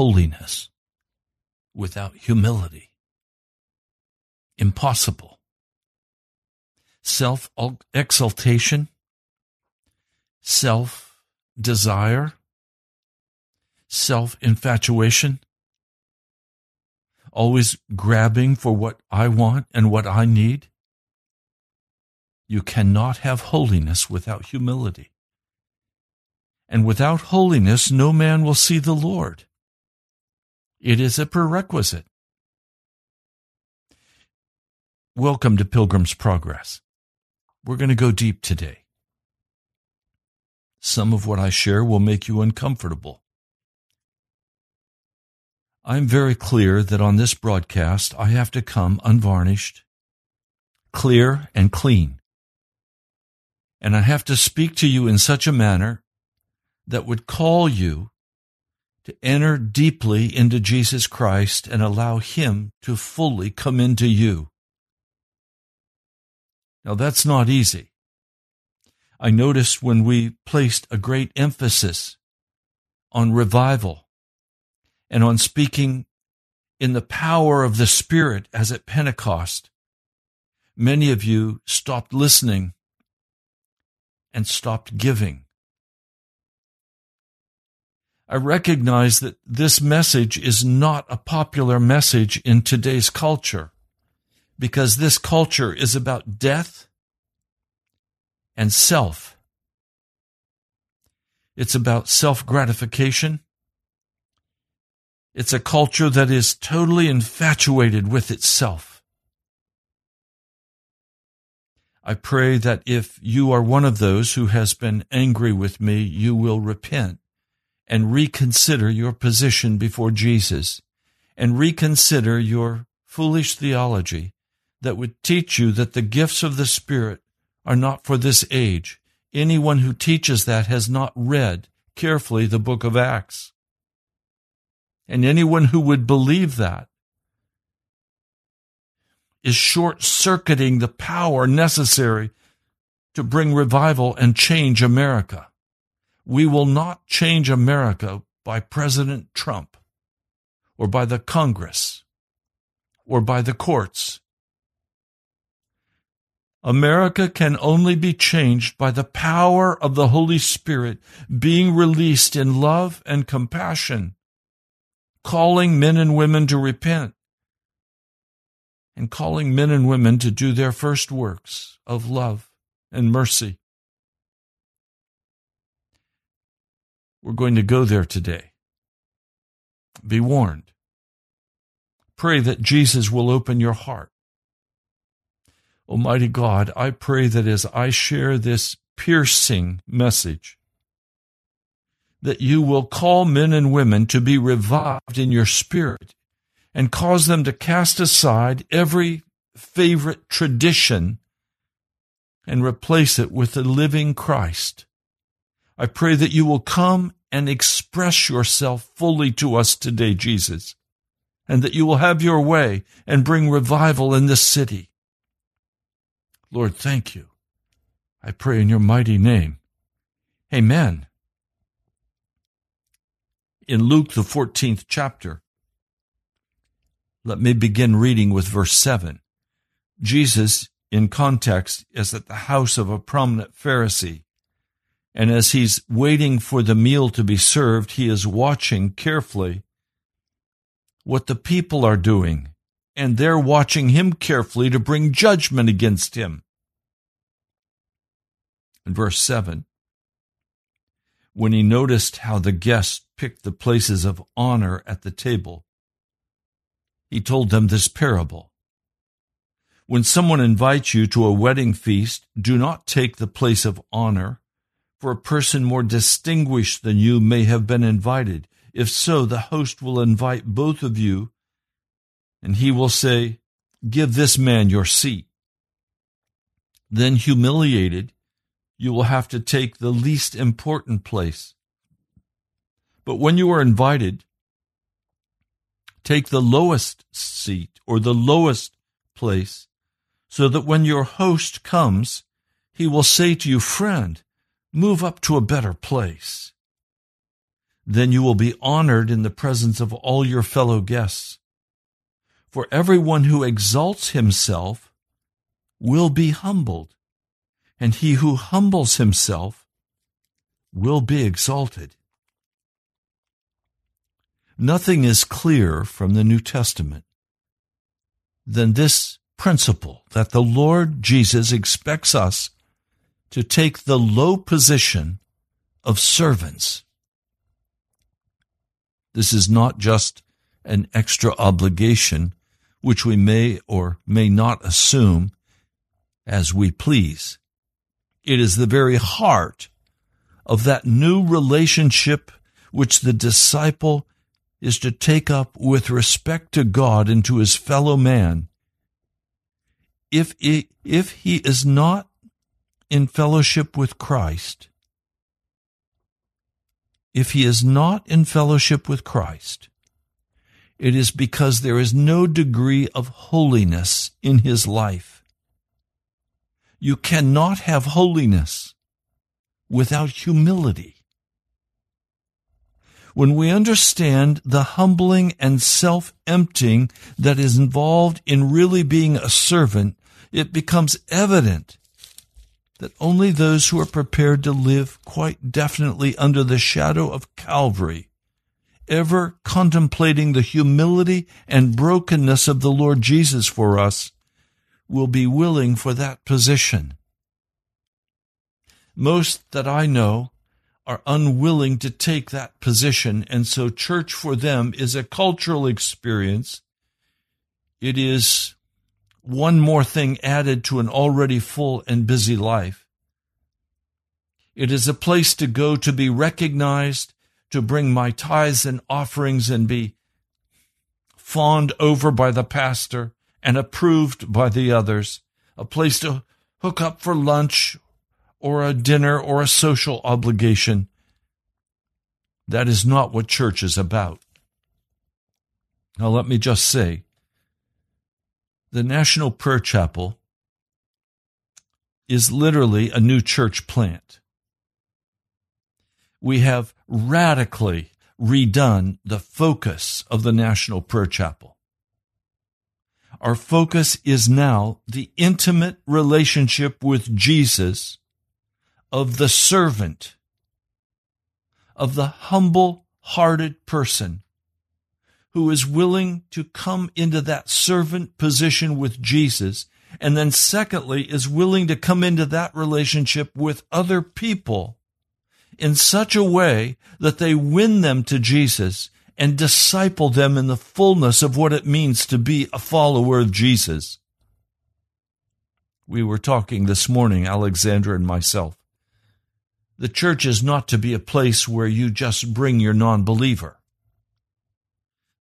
holiness without humility. Impossible. Self exaltation, self desire, self infatuation, always grabbing for what I want and what I need. You cannot have holiness without humility. And without holiness, no man will see the Lord. It is a prerequisite. Welcome to Pilgrim's Progress. We're going to go deep today. Some of what I share will make you uncomfortable. I'm very clear that on this broadcast I have to come unvarnished, clear, and clean. And I have to speak to you in such a manner that would call you to enter deeply into Jesus Christ and allow Him to fully come into you. Now that's not easy. I noticed when we placed a great emphasis on revival and on speaking in the power of the Spirit as at Pentecost, many of you stopped listening and stopped giving. I recognize that this message is not a popular message in today's culture because this culture is about death and self. It's about self gratification. It's a culture that is totally infatuated with itself. I pray that if you are one of those who has been angry with me, you will repent and reconsider your position before Jesus and reconsider your foolish theology that would teach you that the gifts of the Spirit are not for this age. Anyone who teaches that has not read carefully the book of Acts. And anyone who would believe that is short circuiting the power necessary to bring revival and change America. We will not change America by President Trump or by the Congress or by the courts. America can only be changed by the power of the Holy Spirit being released in love and compassion, calling men and women to repent, and calling men and women to do their first works of love and mercy. We're going to go there today. Be warned. Pray that Jesus will open your heart. Almighty God, I pray that as I share this piercing message, that you will call men and women to be revived in your spirit and cause them to cast aside every favorite tradition and replace it with the living Christ. I pray that you will come and express yourself fully to us today, Jesus, and that you will have your way and bring revival in this city. Lord, thank you. I pray in your mighty name. Amen. In Luke, the 14th chapter, let me begin reading with verse 7. Jesus, in context, is at the house of a prominent Pharisee and as he's waiting for the meal to be served, he is watching carefully what the people are doing. And they're watching him carefully to bring judgment against him. In verse 7, when he noticed how the guests picked the places of honor at the table, he told them this parable. When someone invites you to a wedding feast, do not take the place of honor for a person more distinguished than you may have been invited. If so, the host will invite both of you, and he will say, Give this man your seat. Then, humiliated, you will have to take the least important place. But when you are invited, take the lowest seat or the lowest place, so that when your host comes, he will say to you, Friend, Move up to a better place. Then you will be honored in the presence of all your fellow guests. For everyone who exalts himself will be humbled, and he who humbles himself will be exalted. Nothing is clearer from the New Testament than this principle that the Lord Jesus expects us to take the low position of servants. This is not just an extra obligation which we may or may not assume as we please. It is the very heart of that new relationship which the disciple is to take up with respect to God and to his fellow man. If he, if he is not in fellowship with Christ, if he is not in fellowship with Christ, it is because there is no degree of holiness in his life. You cannot have holiness without humility. When we understand the humbling and self emptying that is involved in really being a servant, it becomes evident that only those who are prepared to live quite definitely under the shadow of Calvary, ever contemplating the humility and brokenness of the Lord Jesus for us, will be willing for that position. Most that I know are unwilling to take that position, and so church for them is a cultural experience. It is one more thing added to an already full and busy life. It is a place to go to be recognized, to bring my tithes and offerings and be fawned over by the pastor and approved by the others, a place to hook up for lunch or a dinner or a social obligation. That is not what church is about. Now, let me just say the National Prayer Chapel is literally a new church plant. We have radically redone the focus of the National Prayer Chapel. Our focus is now the intimate relationship with Jesus of the servant, of the humble hearted person who is willing to come into that servant position with Jesus. And then secondly, is willing to come into that relationship with other people in such a way that they win them to Jesus and disciple them in the fullness of what it means to be a follower of Jesus. We were talking this morning, Alexandra and myself. The church is not to be a place where you just bring your non believer.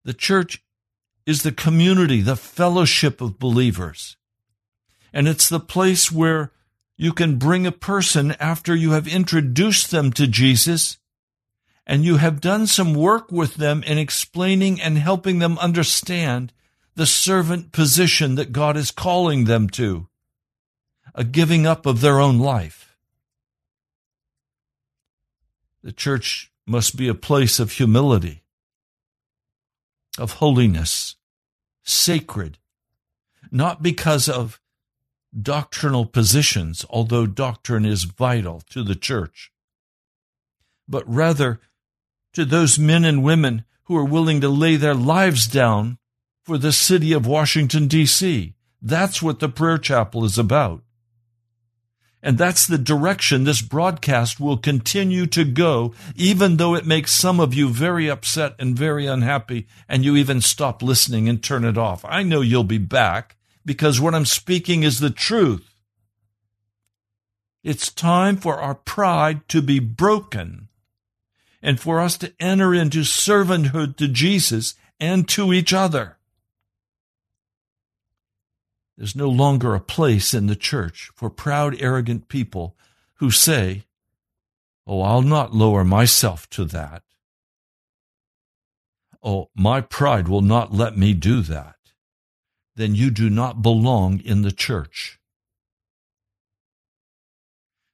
The church is the community, the fellowship of believers. And it's the place where you can bring a person after you have introduced them to Jesus and you have done some work with them in explaining and helping them understand the servant position that God is calling them to, a giving up of their own life. The church must be a place of humility of holiness, sacred, not because of doctrinal positions, although doctrine is vital to the church, but rather to those men and women who are willing to lay their lives down for the city of Washington, D.C. That's what the prayer chapel is about. And that's the direction this broadcast will continue to go, even though it makes some of you very upset and very unhappy, and you even stop listening and turn it off. I know you'll be back because what I'm speaking is the truth. It's time for our pride to be broken and for us to enter into servanthood to Jesus and to each other. There's no longer a place in the church for proud, arrogant people who say, Oh, I'll not lower myself to that. Oh, my pride will not let me do that. Then you do not belong in the church.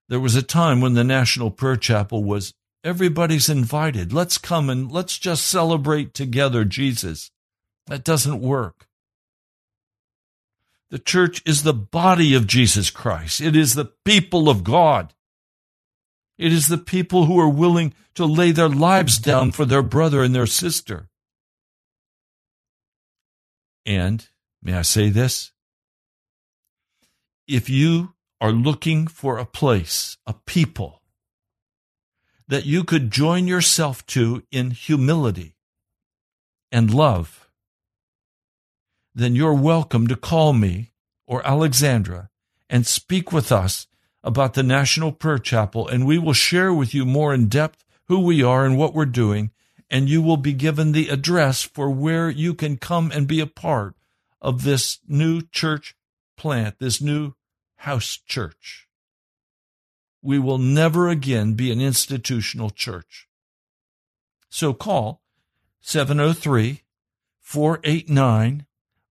There was a time when the National Prayer Chapel was everybody's invited. Let's come and let's just celebrate together Jesus. That doesn't work. The church is the body of Jesus Christ. It is the people of God. It is the people who are willing to lay their lives down for their brother and their sister. And, may I say this? If you are looking for a place, a people, that you could join yourself to in humility and love, then you're welcome to call me or Alexandra and speak with us about the National Prayer Chapel, and we will share with you more in depth who we are and what we're doing, and you will be given the address for where you can come and be a part of this new church plant, this new house church. We will never again be an institutional church. So call 703 489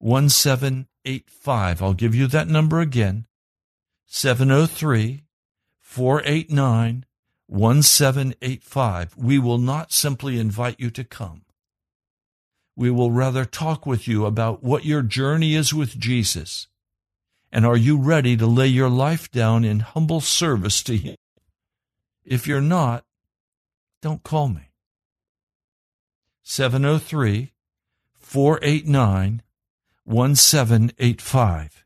1785. I'll give you that number again 703 489 1785. We will not simply invite you to come. We will rather talk with you about what your journey is with Jesus. And are you ready to lay your life down in humble service to Him? If you're not, don't call me. 703 489 1785.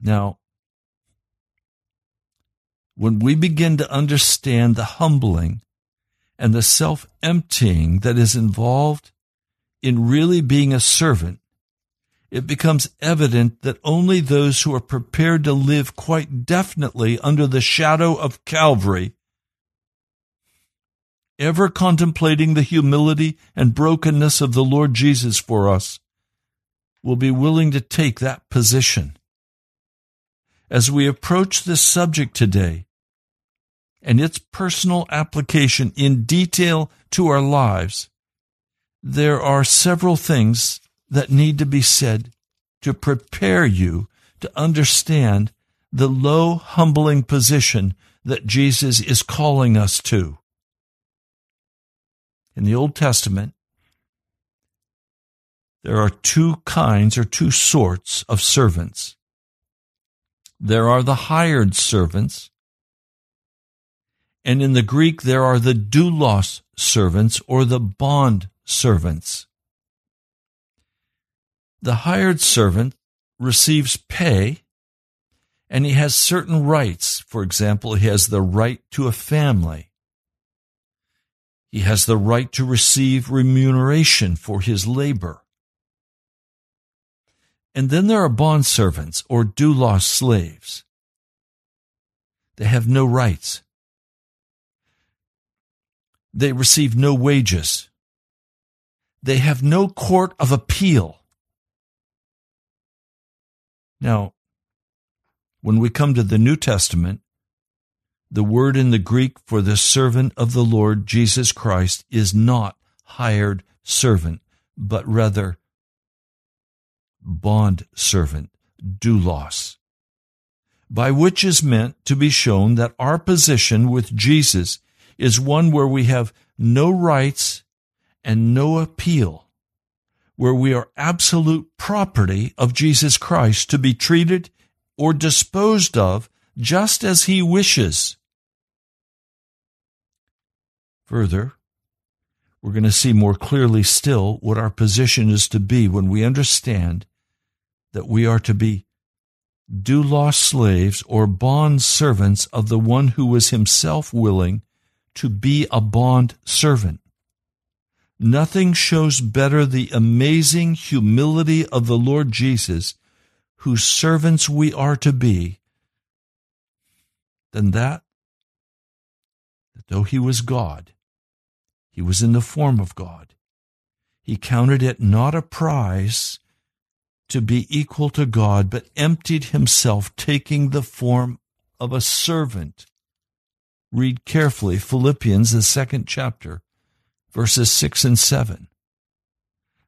Now, when we begin to understand the humbling and the self emptying that is involved in really being a servant, it becomes evident that only those who are prepared to live quite definitely under the shadow of Calvary, ever contemplating the humility and brokenness of the Lord Jesus for us, will be willing to take that position. As we approach this subject today and its personal application in detail to our lives, there are several things that need to be said to prepare you to understand the low, humbling position that Jesus is calling us to. In the Old Testament, there are two kinds or two sorts of servants. There are the hired servants, and in the Greek there are the doulos servants or the bond servants. The hired servant receives pay and he has certain rights. For example, he has the right to a family. He has the right to receive remuneration for his labor. And then there are bond servants or doulos slaves. They have no rights. They receive no wages. They have no court of appeal. Now, when we come to the New Testament, the word in the Greek for the servant of the Lord Jesus Christ is not hired servant, but rather bond servant, doulos, by which is meant to be shown that our position with Jesus is one where we have no rights and no appeal where we are absolute property of Jesus Christ to be treated or disposed of just as he wishes. Further, we're going to see more clearly still what our position is to be when we understand that we are to be doulos slaves or bond servants of the one who was himself willing to be a bond servant. Nothing shows better the amazing humility of the Lord Jesus, whose servants we are to be, than that, that though he was God, he was in the form of God. He counted it not a prize to be equal to God, but emptied himself, taking the form of a servant. Read carefully Philippians, the second chapter verses 6 and 7.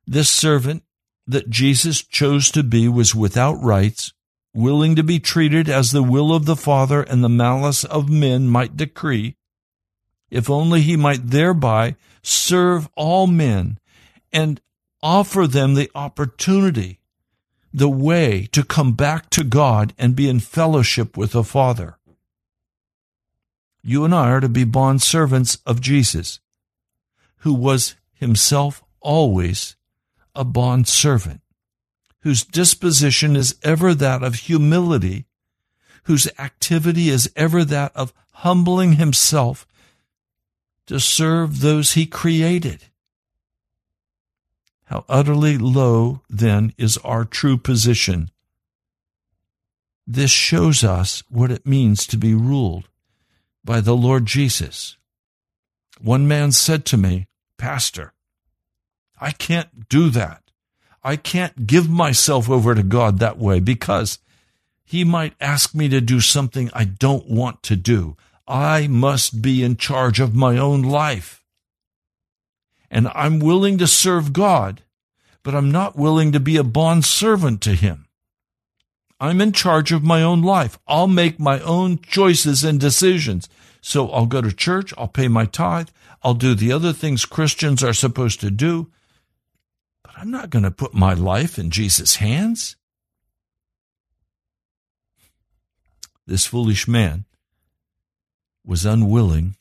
This servant that Jesus chose to be was without rights, willing to be treated as the will of the Father and the malice of men might decree, if only he might thereby serve all men and offer them the opportunity, the way to come back to God and be in fellowship with the Father. You and I are to be bond servants of Jesus who was himself always a bond servant, whose disposition is ever that of humility, whose activity is ever that of humbling himself to serve those he created. How utterly low, then, is our true position. This shows us what it means to be ruled by the Lord Jesus. One man said to me, Pastor, I can't do that. I can't give myself over to God that way because he might ask me to do something I don't want to do. I must be in charge of my own life. And I'm willing to serve God, but I'm not willing to be a bond servant to him. I'm in charge of my own life. I'll make my own choices and decisions. So I'll go to church. I'll pay my tithe. I'll do the other things Christians are supposed to do. I'm not going to put my life in Jesus' hands. This foolish man was unwilling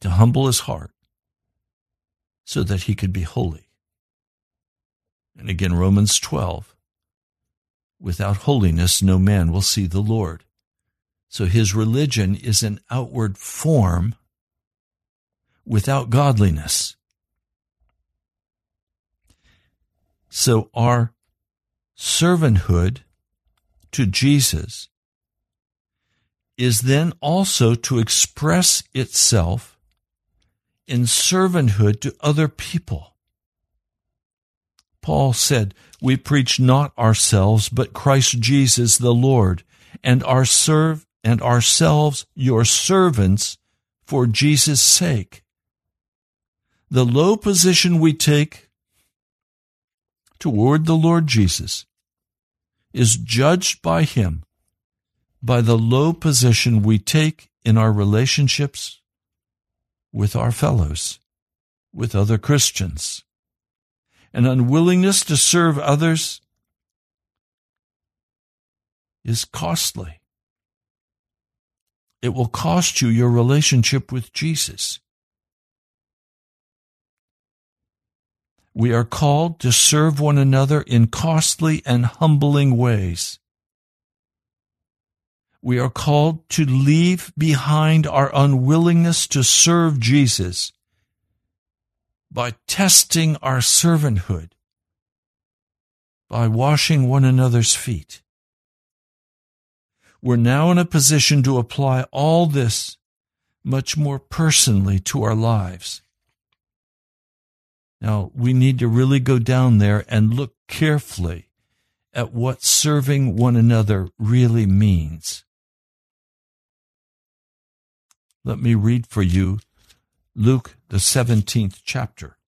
to humble his heart so that he could be holy. And again, Romans 12 without holiness, no man will see the Lord. So his religion is an outward form without godliness. So our servanthood to Jesus is then also to express itself in servanthood to other people. Paul said, We preach not ourselves, but Christ Jesus the Lord, and our serve and ourselves your servants for Jesus' sake. The low position we take toward the Lord Jesus is judged by Him by the low position we take in our relationships with our fellows, with other Christians. An unwillingness to serve others is costly. It will cost you your relationship with Jesus. We are called to serve one another in costly and humbling ways we are called to leave behind our unwillingness to serve Jesus by testing our servanthood, by washing one another's feet. We're now in a position to apply all this much more personally to our lives. Now, we need to really go down there and look carefully at what serving one another really means. Let me read for you Luke, the 17th chapter.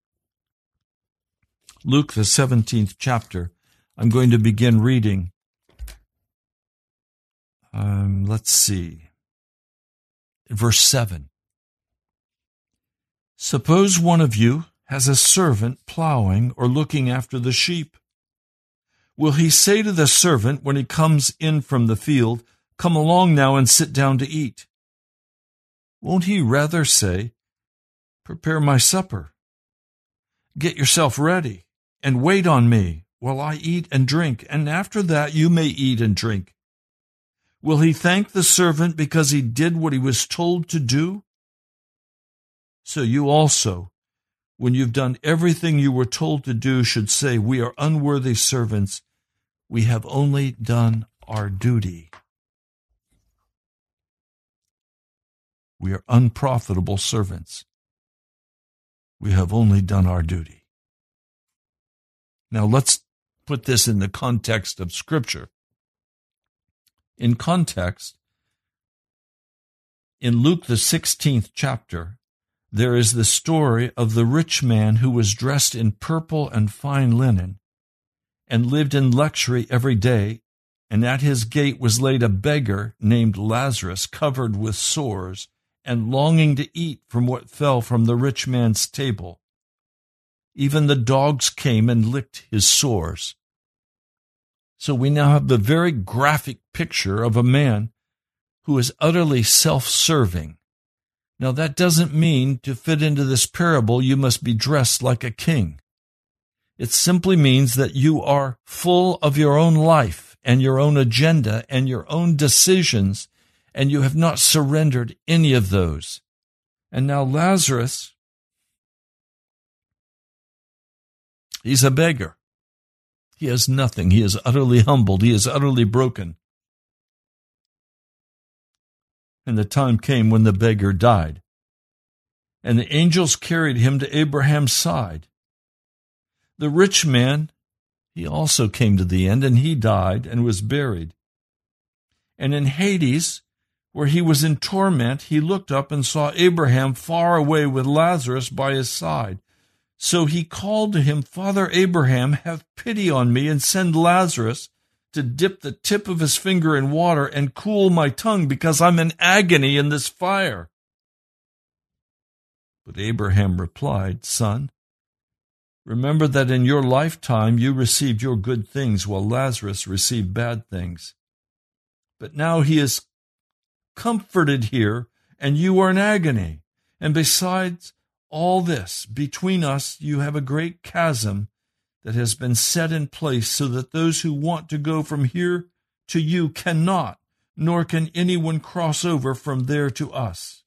Luke, the 17th chapter. I'm going to begin reading. Um, let's see. Verse 7. Suppose one of you has a servant plowing or looking after the sheep. Will he say to the servant when he comes in from the field, Come along now and sit down to eat? Won't he rather say, Prepare my supper, get yourself ready, and wait on me while I eat and drink, and after that you may eat and drink? Will he thank the servant because he did what he was told to do? So you also, when you've done everything you were told to do, should say, We are unworthy servants. We have only done our duty. We are unprofitable servants. We have only done our duty. Now let's put this in the context of Scripture. In context, in Luke, the 16th chapter, there is the story of the rich man who was dressed in purple and fine linen and lived in luxury every day, and at his gate was laid a beggar named Lazarus, covered with sores and longing to eat from what fell from the rich man's table. Even the dogs came and licked his sores. So we now have the very graphic picture of a man who is utterly self serving. Now, that doesn't mean to fit into this parable you must be dressed like a king. It simply means that you are full of your own life and your own agenda and your own decisions and you have not surrendered any of those. And now Lazarus, he's a beggar. He has nothing. He is utterly humbled. He is utterly broken. And the time came when the beggar died. And the angels carried him to Abraham's side. The rich man, he also came to the end, and he died and was buried. And in Hades, where he was in torment, he looked up and saw Abraham far away with Lazarus by his side. So he called to him, Father Abraham, have pity on me and send Lazarus to dip the tip of his finger in water and cool my tongue because I'm in agony in this fire. But Abraham replied, Son, remember that in your lifetime you received your good things while Lazarus received bad things. But now he is comforted here and you are in agony. And besides, all this, between us, you have a great chasm that has been set in place so that those who want to go from here to you cannot, nor can anyone cross over from there to us.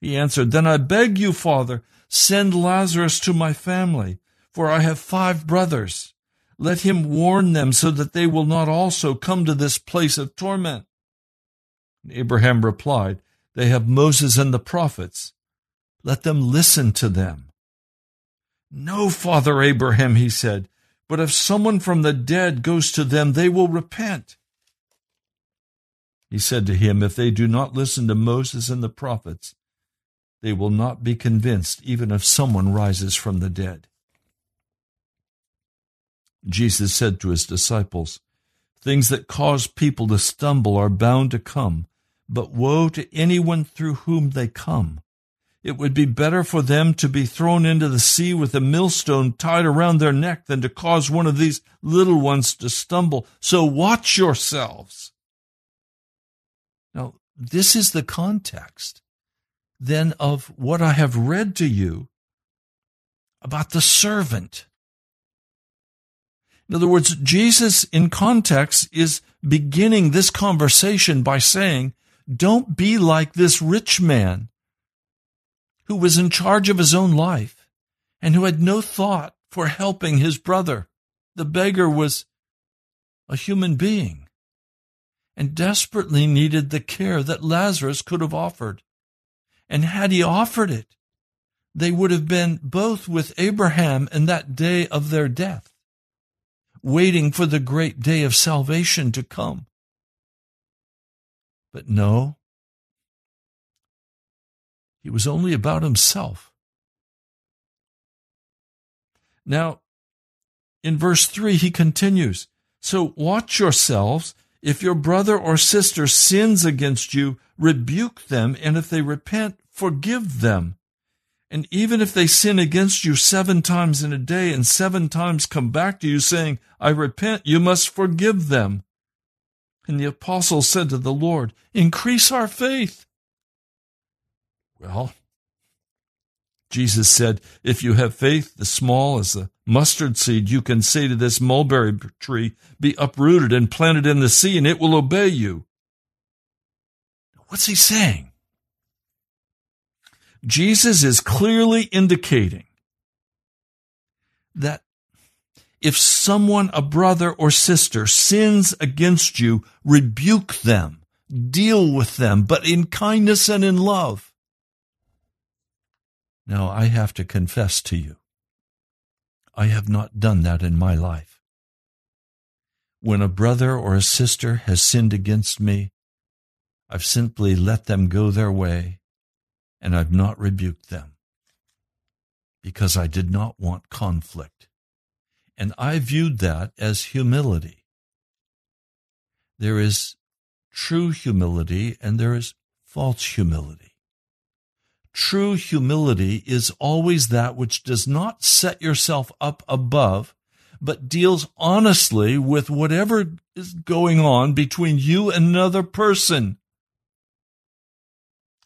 He answered, Then I beg you, Father, send Lazarus to my family, for I have five brothers. Let him warn them so that they will not also come to this place of torment. Abraham replied, They have Moses and the prophets. Let them listen to them. No, Father Abraham, he said, but if someone from the dead goes to them, they will repent. He said to him, If they do not listen to Moses and the prophets, they will not be convinced, even if someone rises from the dead. Jesus said to his disciples, Things that cause people to stumble are bound to come, but woe to anyone through whom they come. It would be better for them to be thrown into the sea with a millstone tied around their neck than to cause one of these little ones to stumble. So watch yourselves. Now, this is the context then of what I have read to you about the servant. In other words, Jesus in context is beginning this conversation by saying, don't be like this rich man who was in charge of his own life and who had no thought for helping his brother. The beggar was a human being and desperately needed the care that Lazarus could have offered. And had he offered it, they would have been both with Abraham in that day of their death, waiting for the great day of salvation to come. But no, he was only about himself. Now, in verse 3, he continues So watch yourselves. If your brother or sister sins against you, rebuke them, and if they repent, forgive them. And even if they sin against you seven times in a day and seven times come back to you saying, I repent, you must forgive them. And the apostle said to the Lord, Increase our faith. Well, Jesus said, If you have faith as small as a mustard seed, you can say to this mulberry tree, Be uprooted and planted in the sea, and it will obey you. What's he saying? Jesus is clearly indicating that if someone, a brother or sister, sins against you, rebuke them, deal with them, but in kindness and in love. Now, I have to confess to you, I have not done that in my life. When a brother or a sister has sinned against me, I've simply let them go their way and I've not rebuked them because I did not want conflict. And I viewed that as humility. There is true humility and there is false humility. True humility is always that which does not set yourself up above, but deals honestly with whatever is going on between you and another person.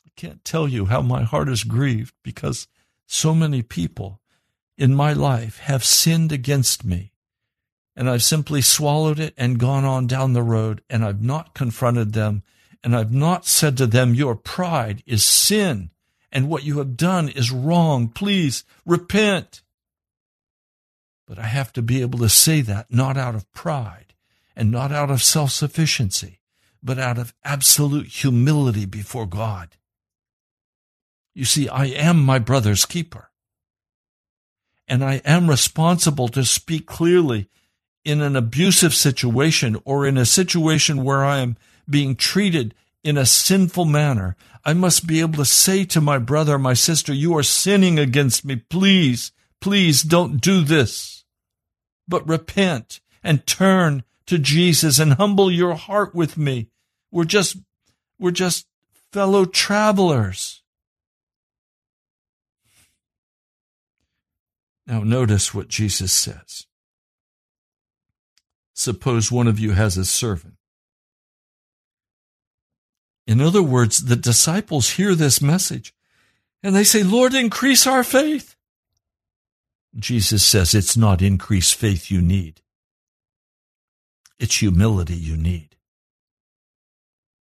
I can't tell you how my heart is grieved because so many people in my life have sinned against me. And I've simply swallowed it and gone on down the road, and I've not confronted them, and I've not said to them, Your pride is sin and what you have done is wrong. Please repent. But I have to be able to say that not out of pride and not out of self sufficiency, but out of absolute humility before God. You see, I am my brother's keeper. And I am responsible to speak clearly in an abusive situation or in a situation where I am being treated in a sinful manner. I must be able to say to my brother, my sister, you are sinning against me. Please, please don't do this. But repent and turn to Jesus and humble your heart with me. We're just, we're just fellow travelers. Now notice what Jesus says. Suppose one of you has a servant. In other words, the disciples hear this message and they say, Lord, increase our faith. Jesus says it's not increased faith you need. It's humility you need.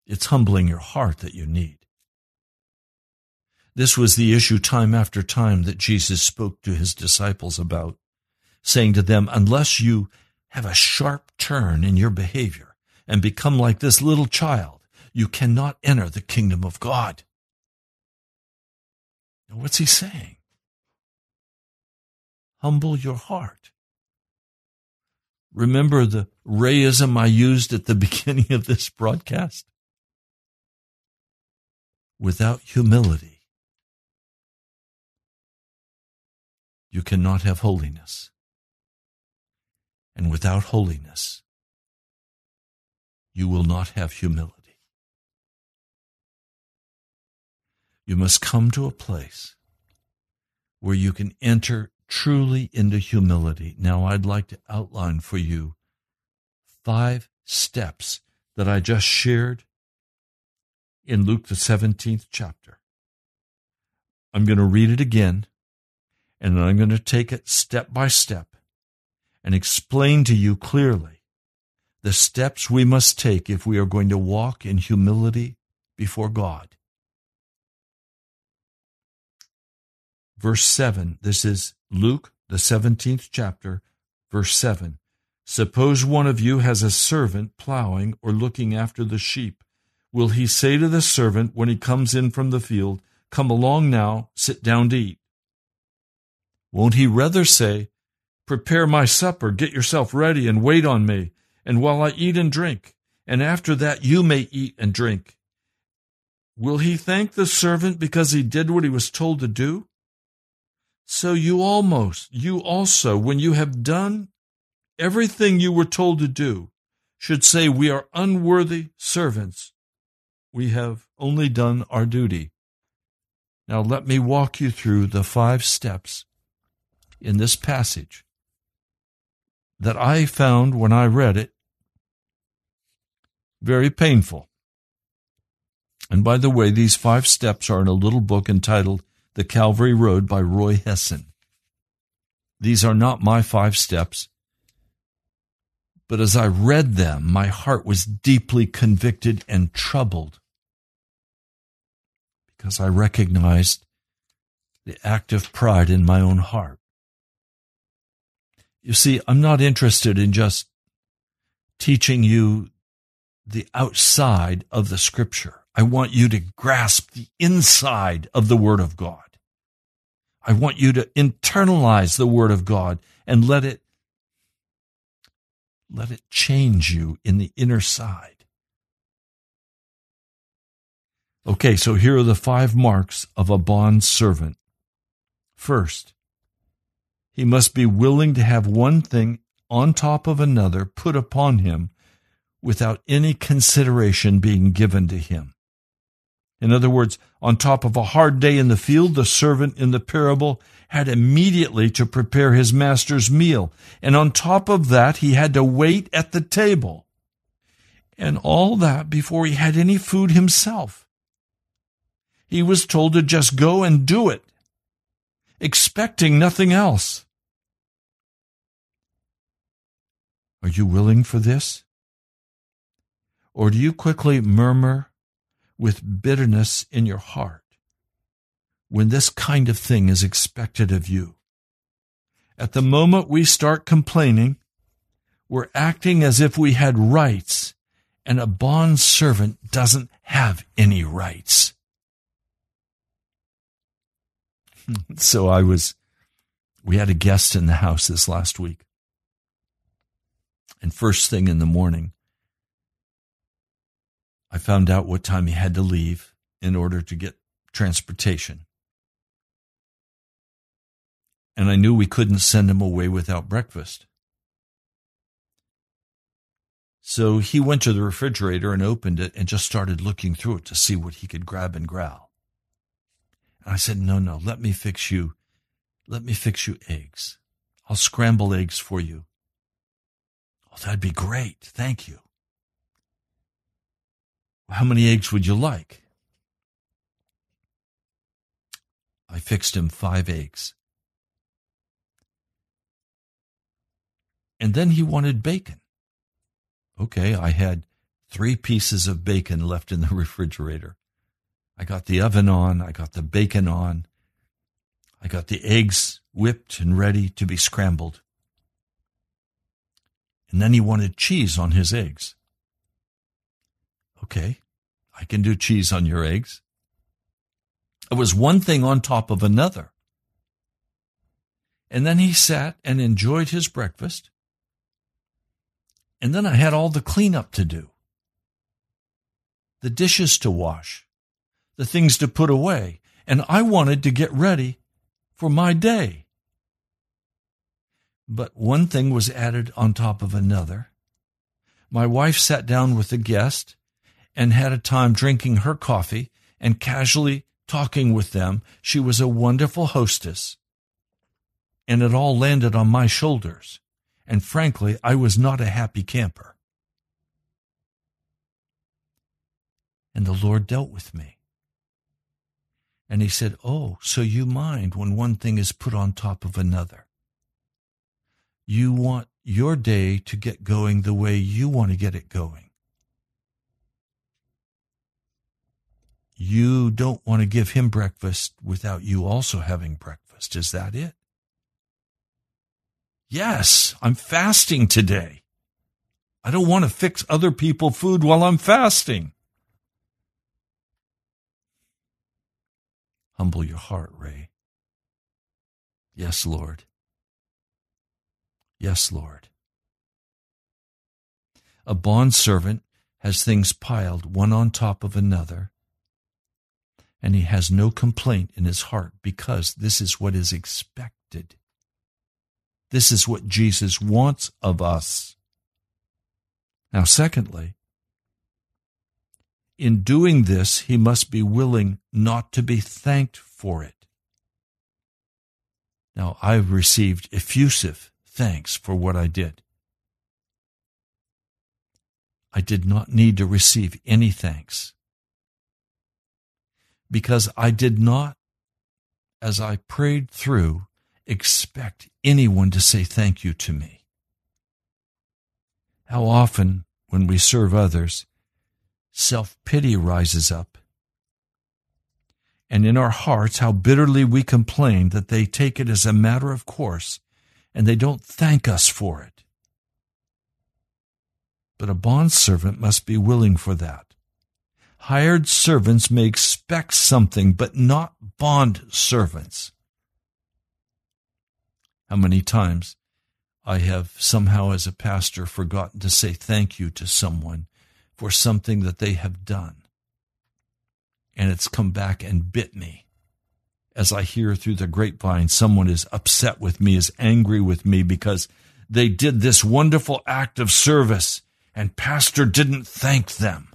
It's humbling your heart that you need. This was the issue time after time that Jesus spoke to his disciples about, saying to them, unless you have a sharp turn in your behavior and become like this little child, you cannot enter the kingdom of God. Now, what's he saying? Humble your heart. Remember the rayism I used at the beginning of this broadcast? Without humility, you cannot have holiness. And without holiness, you will not have humility. You must come to a place where you can enter truly into humility. Now, I'd like to outline for you five steps that I just shared in Luke, the 17th chapter. I'm going to read it again, and then I'm going to take it step by step and explain to you clearly the steps we must take if we are going to walk in humility before God. Verse 7, this is Luke, the 17th chapter, verse 7. Suppose one of you has a servant plowing or looking after the sheep. Will he say to the servant when he comes in from the field, Come along now, sit down to eat? Won't he rather say, Prepare my supper, get yourself ready, and wait on me, and while I eat and drink, and after that you may eat and drink? Will he thank the servant because he did what he was told to do? So you almost, you also, when you have done everything you were told to do, should say, We are unworthy servants. We have only done our duty. Now let me walk you through the five steps in this passage that I found when I read it very painful. And by the way, these five steps are in a little book entitled the Calvary Road by Roy Hession. These are not my five steps, but as I read them, my heart was deeply convicted and troubled because I recognized the active pride in my own heart. You see, I'm not interested in just teaching you the outside of the scripture. I want you to grasp the inside of the Word of God. I want you to internalize the word of God and let it let it change you in the inner side. Okay, so here are the five marks of a bond servant. First, he must be willing to have one thing on top of another put upon him without any consideration being given to him. In other words, on top of a hard day in the field, the servant in the parable had immediately to prepare his master's meal. And on top of that, he had to wait at the table. And all that before he had any food himself. He was told to just go and do it, expecting nothing else. Are you willing for this? Or do you quickly murmur with bitterness in your heart. when this kind of thing is expected of you. At the moment we start complaining, we're acting as if we had rights, and a bond servant doesn't have any rights. so I was, we had a guest in the house this last week. And first thing in the morning, I found out what time he had to leave in order to get transportation. And I knew we couldn't send him away without breakfast. So he went to the refrigerator and opened it and just started looking through it to see what he could grab and growl. And I said, No, no, let me fix you. Let me fix you eggs. I'll scramble eggs for you. Oh, that'd be great. Thank you. How many eggs would you like? I fixed him five eggs. And then he wanted bacon. Okay, I had three pieces of bacon left in the refrigerator. I got the oven on, I got the bacon on, I got the eggs whipped and ready to be scrambled. And then he wanted cheese on his eggs. Okay, I can do cheese on your eggs. It was one thing on top of another. And then he sat and enjoyed his breakfast. And then I had all the cleanup to do the dishes to wash, the things to put away, and I wanted to get ready for my day. But one thing was added on top of another. My wife sat down with the guest and had a time drinking her coffee and casually talking with them. She was a wonderful hostess. And it all landed on my shoulders and frankly, I was not a happy camper. And the Lord dealt with me. And he said, Oh, so you mind when one thing is put on top of another. You want your day to get going the way you want to get it going. You don't want to give him breakfast without you also having breakfast. Is that it? Yes, I'm fasting today. I don't want to fix other people food while I'm fasting. Humble your heart, Ray. Yes, Lord. Yes, Lord. A bondservant has things piled one on top of another, and he has no complaint in his heart because this is what is expected. This is what Jesus wants of us. Now, secondly, in doing this, he must be willing not to be thanked for it. Now, I've received effusive thanks for what I did. I did not need to receive any thanks because I did not, as I prayed through, expect anyone to say thank you to me. How often, when we serve others, self pity rises up. And in our hearts, how bitterly we complain that they take it as a matter of course and they don't thank us for it. But a bondservant must be willing for that. Hired servants may expect something, but not bond servants. How many times I have somehow, as a pastor, forgotten to say thank you to someone for something that they have done. And it's come back and bit me. As I hear through the grapevine, someone is upset with me, is angry with me because they did this wonderful act of service and pastor didn't thank them.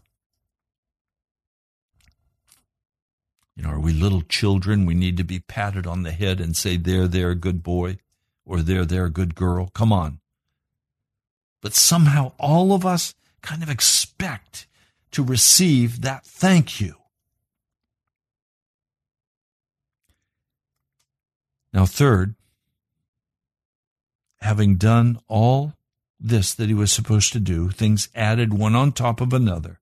You know, are we little children? We need to be patted on the head and say, there, there, good boy or there, there, good girl. Come on. But somehow all of us kind of expect to receive that thank you. Now, third, having done all this that he was supposed to do, things added one on top of another,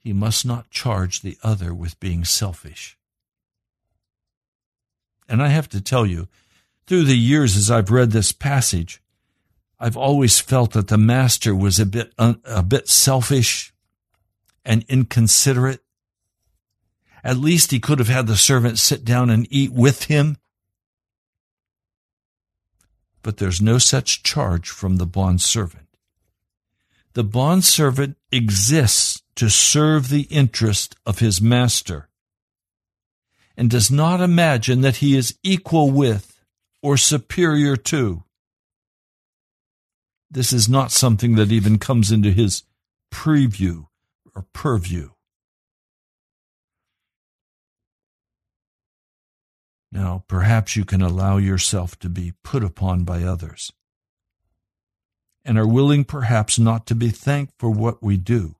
he must not charge the other with being selfish. And I have to tell you, through the years as I've read this passage, I've always felt that the master was a bit a bit selfish and inconsiderate. At least he could have had the servant sit down and eat with him. But there's no such charge from the bond servant. The bond servant exists to serve the interest of his master and does not imagine that he is equal with or superior to. This is not something that even comes into his preview or purview. Now, perhaps you can allow yourself to be put upon by others and are willing perhaps not to be thanked for what we do,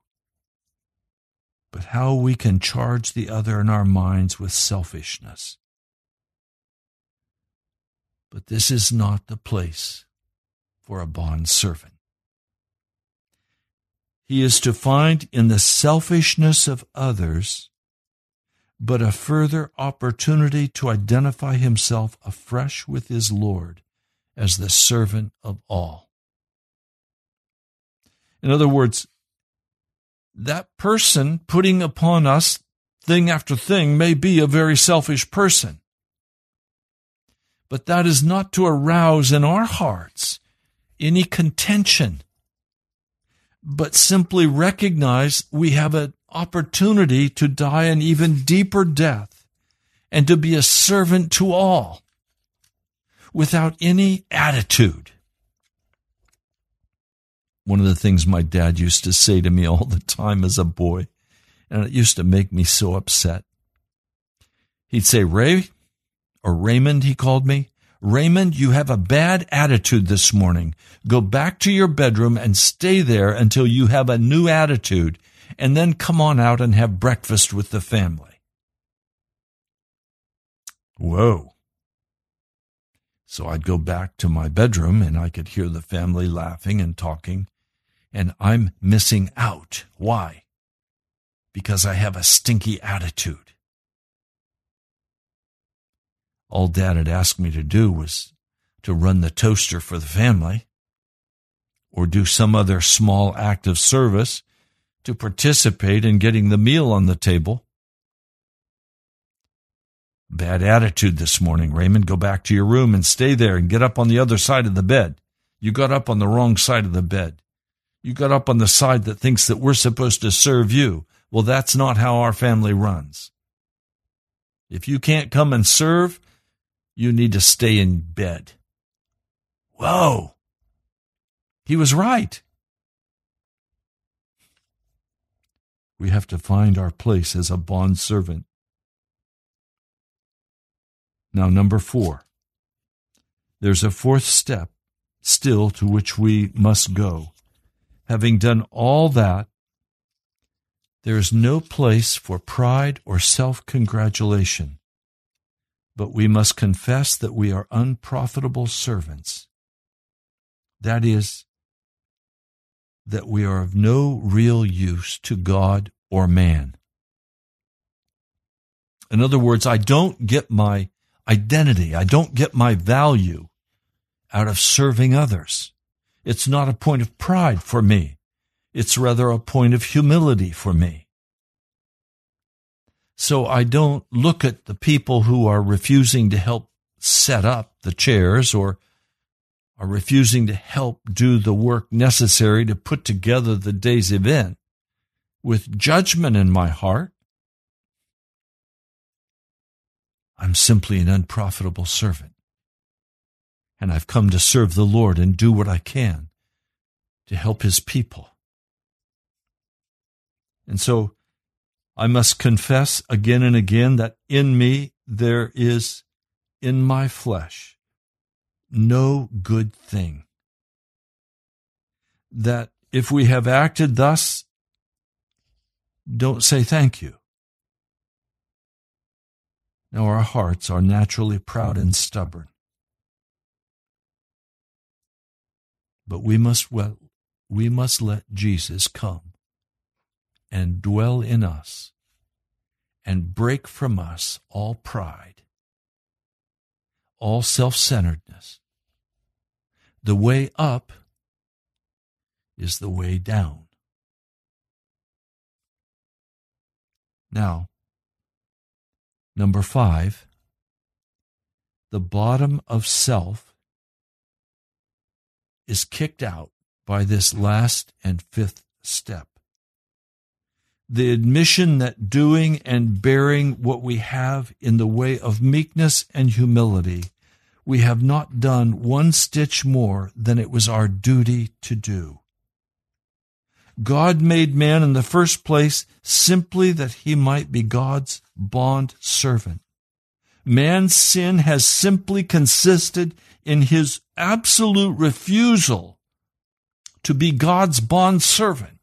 but how we can charge the other in our minds with selfishness. But this is not the place for a bond servant. He is to find in the selfishness of others but a further opportunity to identify himself afresh with his Lord as the servant of all. In other words, that person putting upon us thing after thing may be a very selfish person. But that is not to arouse in our hearts any contention, but simply recognize we have an opportunity to die an even deeper death and to be a servant to all without any attitude. One of the things my dad used to say to me all the time as a boy, and it used to make me so upset. He'd say, Ray, or Raymond, he called me. Raymond, you have a bad attitude this morning. Go back to your bedroom and stay there until you have a new attitude, and then come on out and have breakfast with the family. Whoa. So I'd go back to my bedroom and I could hear the family laughing and talking, and I'm missing out. Why? Because I have a stinky attitude all dad had asked me to do was to run the toaster for the family or do some other small act of service to participate in getting the meal on the table. Bad attitude this morning, Raymond. Go back to your room and stay there and get up on the other side of the bed. You got up on the wrong side of the bed. You got up on the side that thinks that we're supposed to serve you. Well, that's not how our family runs. If you can't come and serve, you need to stay in bed. Whoa. He was right. We have to find our place as a bond servant. Now, number four. There's a fourth step still to which we must go. Having done all that, there is no place for pride or self congratulation but we must confess that we are unprofitable servants. That is, that we are of no real use to God or man. In other words, I don't get my identity, I don't get my value out of serving others. It's not a point of pride for me. It's rather a point of humility for me. So I don't look at the people who are refusing to help set up the chairs or are refusing to help do the work necessary to put together the day's event with judgment in my heart. I'm simply an unprofitable servant. And I've come to serve the Lord and do what I can to help his people. And so I must confess again and again that in me there is in my flesh no good thing. That if we have acted thus, don't say thank you. Now our hearts are naturally proud and stubborn. But we must well, we must let Jesus come and dwell in us and break from us all pride all self centeredness. The way up is the way down. Now, number five, the bottom of self is kicked out by this last and fifth step. The admission that doing and bearing what we have in the way of meekness and humility, we have not done one stitch more than it was our duty to do. God made man in the first place simply that he might be God's bond servant. Man's sin has simply consisted in his absolute refusal to be God's bond servant.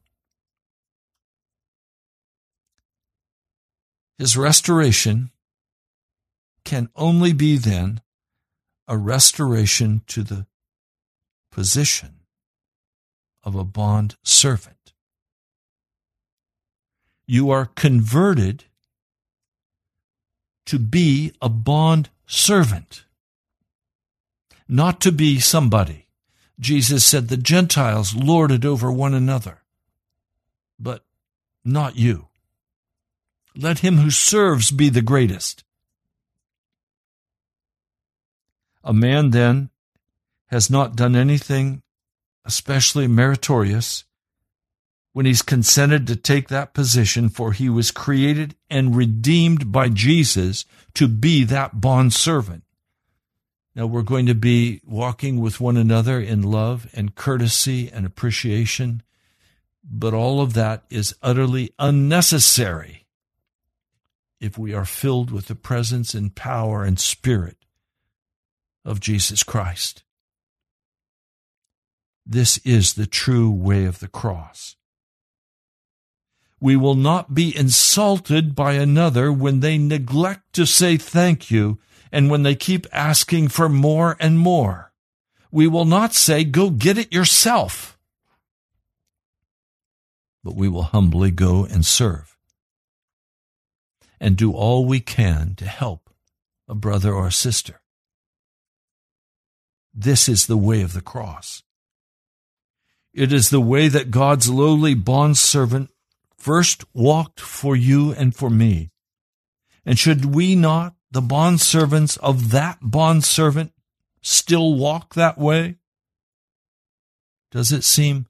His restoration can only be then a restoration to the position of a bond servant you are converted to be a bond servant, not to be somebody. Jesus said the Gentiles lorded over one another, but not you. Let him who serves be the greatest. A man then has not done anything especially meritorious when he's consented to take that position, for he was created and redeemed by Jesus to be that bond servant. Now we're going to be walking with one another in love and courtesy and appreciation, but all of that is utterly unnecessary if we are filled with the presence and power and spirit of Jesus Christ. This is the true way of the cross. We will not be insulted by another when they neglect to say thank you and when they keep asking for more and more. We will not say, go get it yourself. But we will humbly go and serve and do all we can to help a brother or a sister. This is the way of the cross. It is the way that God's lowly bondservant first walked for you and for me. And should we not, the bondservants of that bondservant, still walk that way? Does it seem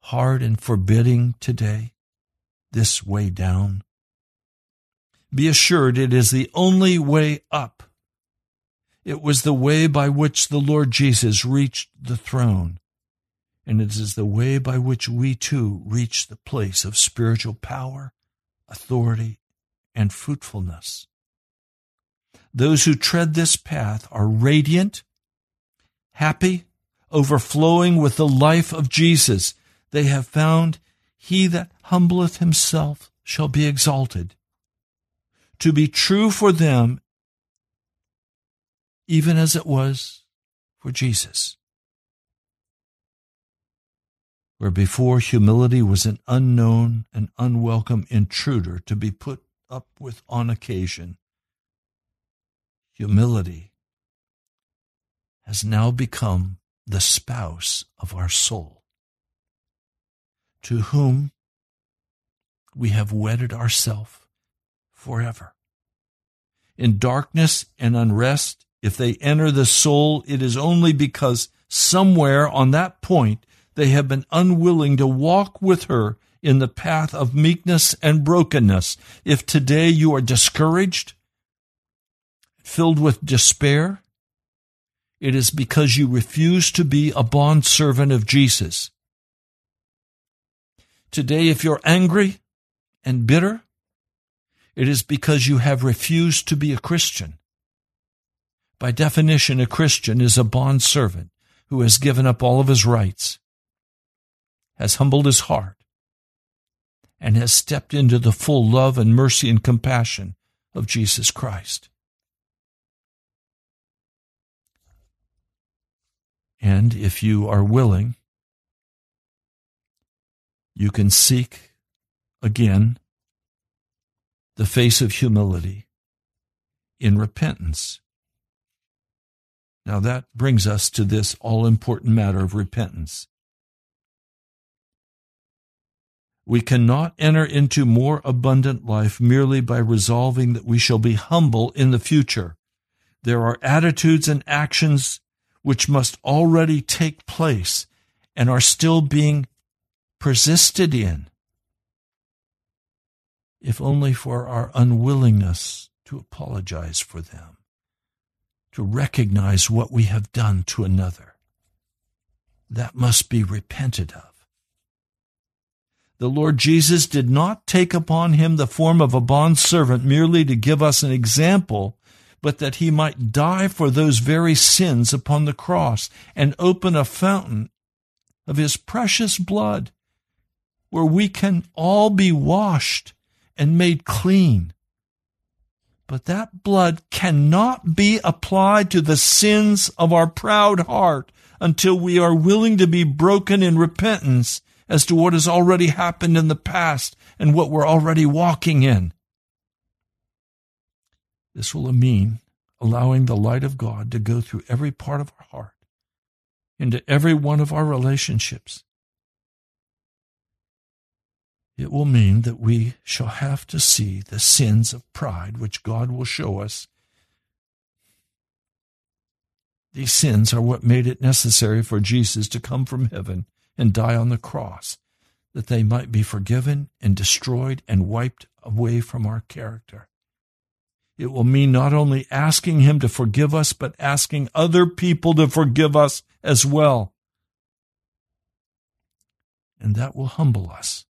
hard and forbidding today, this way down? Be assured it is the only way up. It was the way by which the Lord Jesus reached the throne and it is the way by which we too reach the place of spiritual power, authority, and fruitfulness. Those who tread this path are radiant, happy, overflowing with the life of Jesus. They have found he that humbleth himself shall be exalted. To be true for them, even as it was for Jesus where before humility was an unknown and unwelcome intruder to be put up with on occasion, humility has now become the spouse of our soul, to whom we have wedded ourselves forever. In darkness and unrest, if they enter the soul, it is only because somewhere on that point they have been unwilling to walk with her in the path of meekness and brokenness. If today you are discouraged, filled with despair, it is because you refuse to be a bondservant of Jesus. Today, if you're angry and bitter, it is because you have refused to be a Christian. By definition, a Christian is a bondservant who has given up all of his rights has humbled his heart and has stepped into the full love and mercy and compassion of Jesus Christ. And if you are willing, you can seek again the face of humility in repentance Now that brings us to this all important matter of repentance. We cannot enter into more abundant life merely by resolving that we shall be humble in the future. There are attitudes and actions which must already take place and are still being persisted in, if only for our unwillingness to apologize for them to recognize what we have done to another. That must be repented of. The Lord Jesus did not take upon him the form of a bondservant merely to give us an example, but that he might die for those very sins upon the cross and open a fountain of his precious blood where we can all be washed and made clean but that blood cannot be applied to the sins of our proud heart until we are willing to be broken in repentance as to what has already happened in the past and what we're already walking in. This will mean allowing the light of God to go through every part of our heart, into every one of our relationships, it will mean that we shall have to see the sins of pride which God will show us. These sins are what made it necessary for Jesus to come from heaven and die on the cross, that they might be forgiven and destroyed and wiped away from our character. It will mean not only asking Him to forgive us, but asking other people to forgive us as well. And that will humble us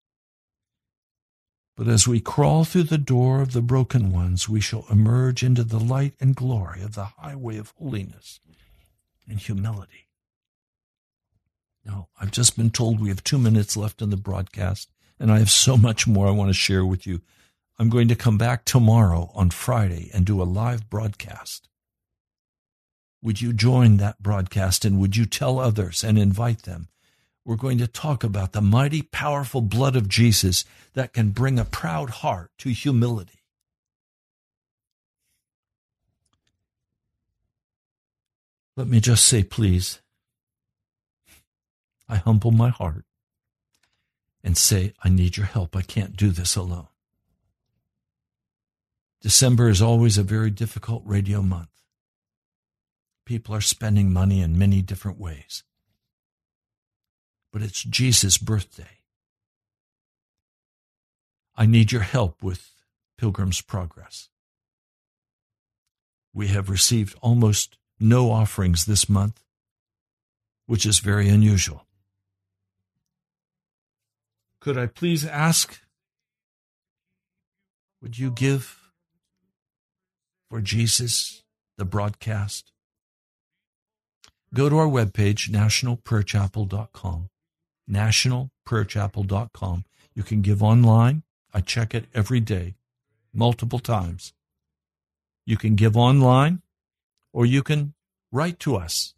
but as we crawl through the door of the broken ones, we shall emerge into the light and glory of the highway of holiness and humility. Now, I've just been told we have two minutes left in the broadcast, and I have so much more I want to share with you. I'm going to come back tomorrow on Friday and do a live broadcast. Would you join that broadcast and would you tell others and invite them? we're going to talk about the mighty, powerful blood of Jesus that can bring a proud heart to humility. Let me just say, please, I humble my heart and say, I need your help. I can't do this alone. December is always a very difficult radio month. People are spending money in many different ways but it's Jesus' birthday. I need your help with Pilgrim's Progress. We have received almost no offerings this month, which is very unusual. Could I please ask, would you give for Jesus the broadcast? Go to our webpage, nationalprayerchapel.com nationalprayerchapel.com. You can give online. I check it every day, multiple times. You can give online or you can write to us.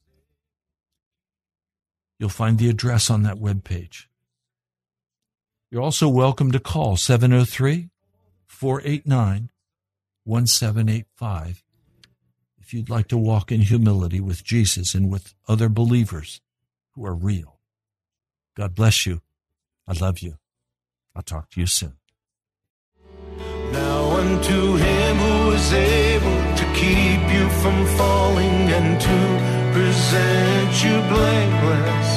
You'll find the address on that web page. You're also welcome to call 703 489 1785 if you'd like to walk in humility with Jesus and with other believers who are real. God bless you. I love you. I'll talk to you soon. Now unto him who is able to keep you from falling and to present you blameless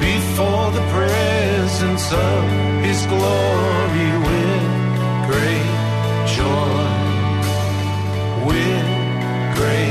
before the presence of his glory. with grace.